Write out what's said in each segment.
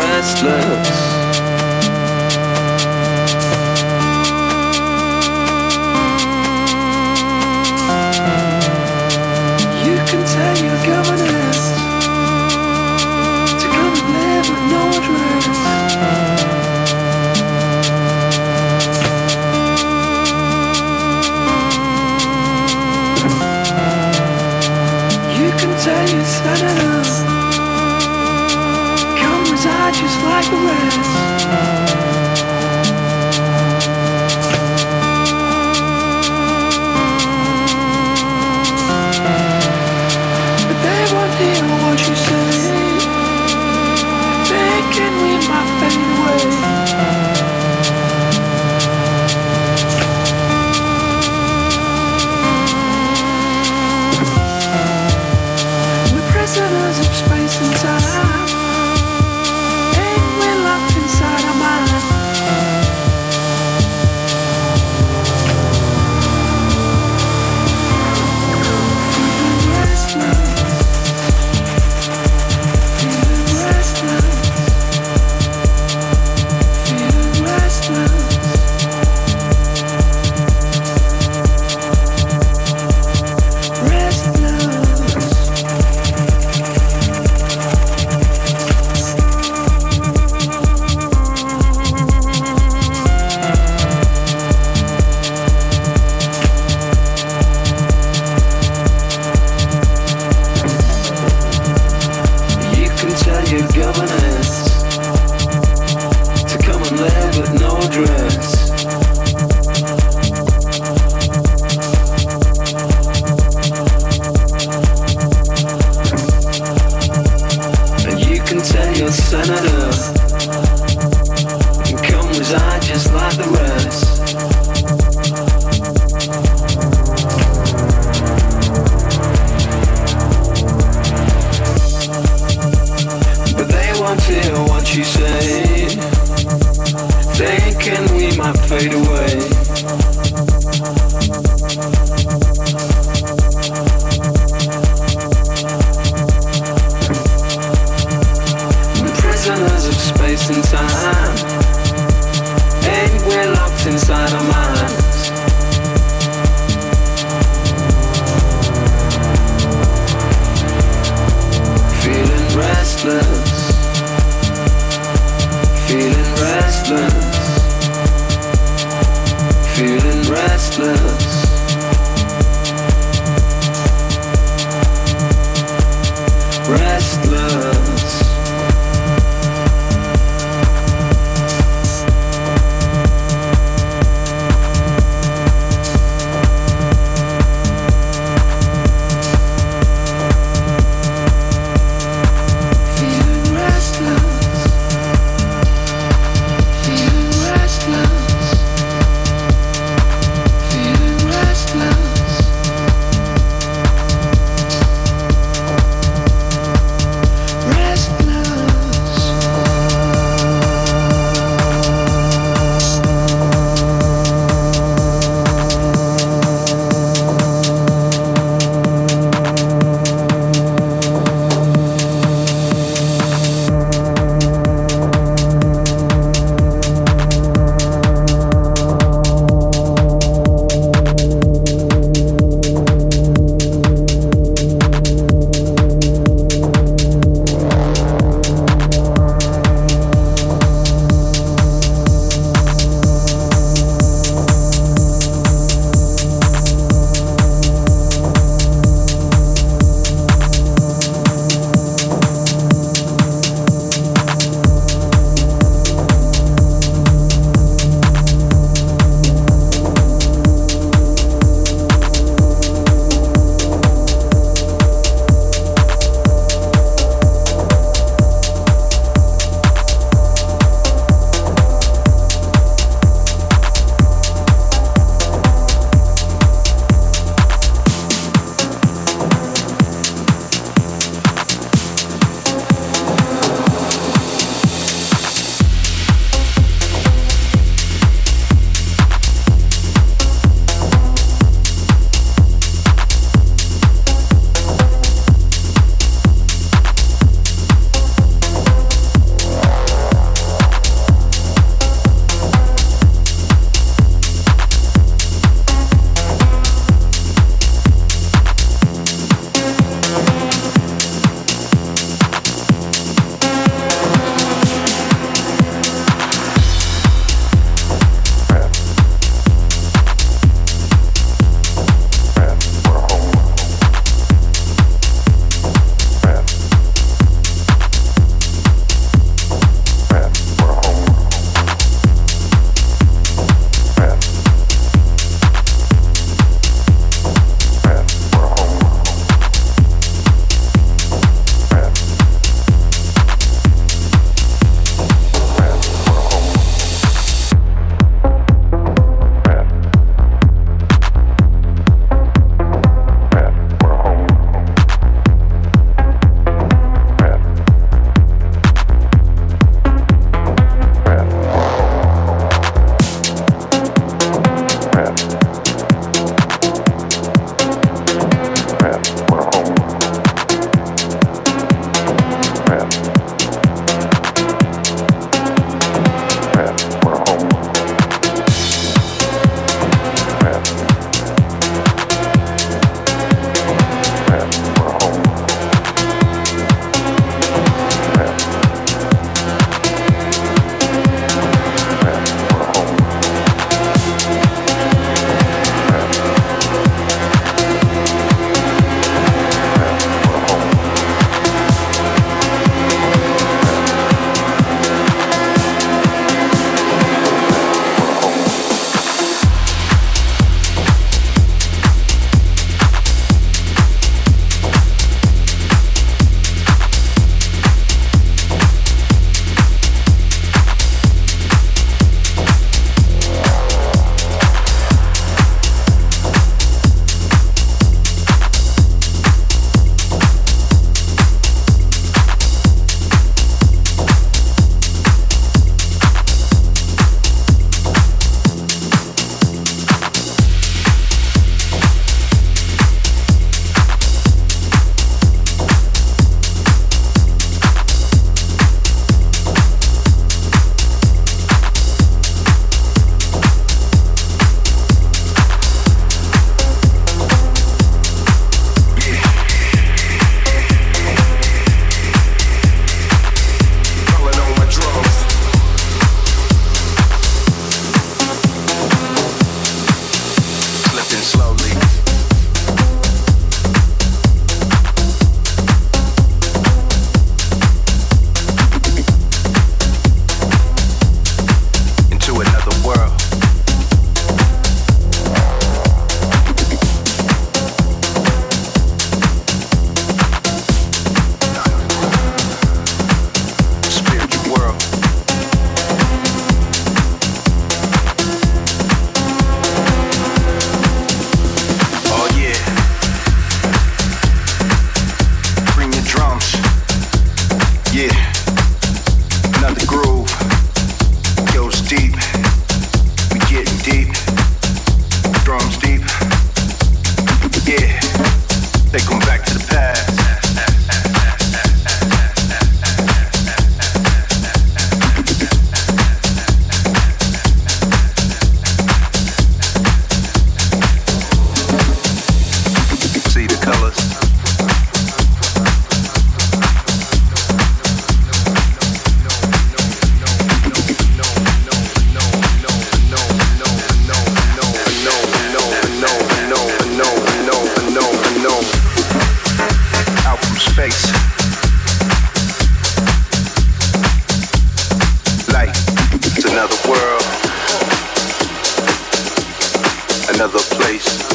Prisoners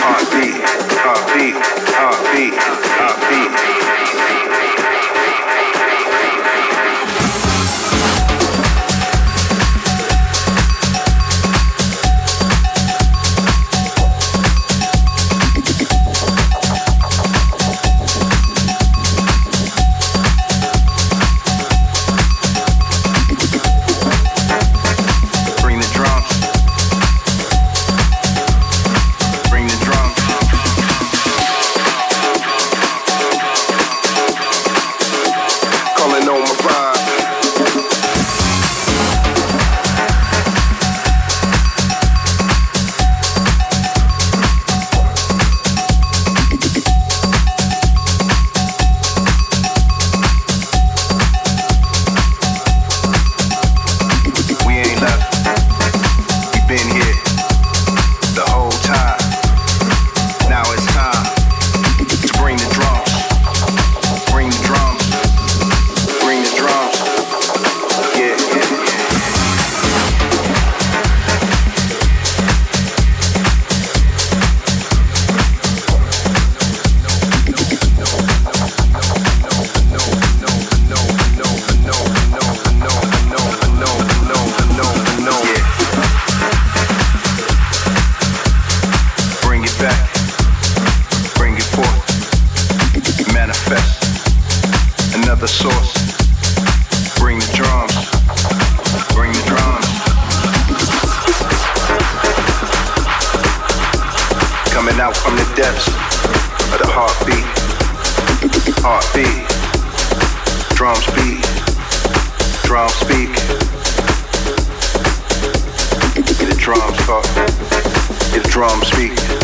heartbeat, heartbeat, heartbeat, heartbeat. I'm speaking.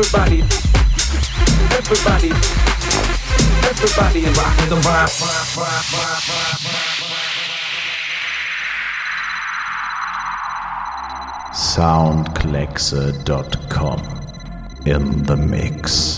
Everybody, everybody, everybody rock the vibe. Soundkleckse.com in the mix.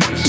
Peace.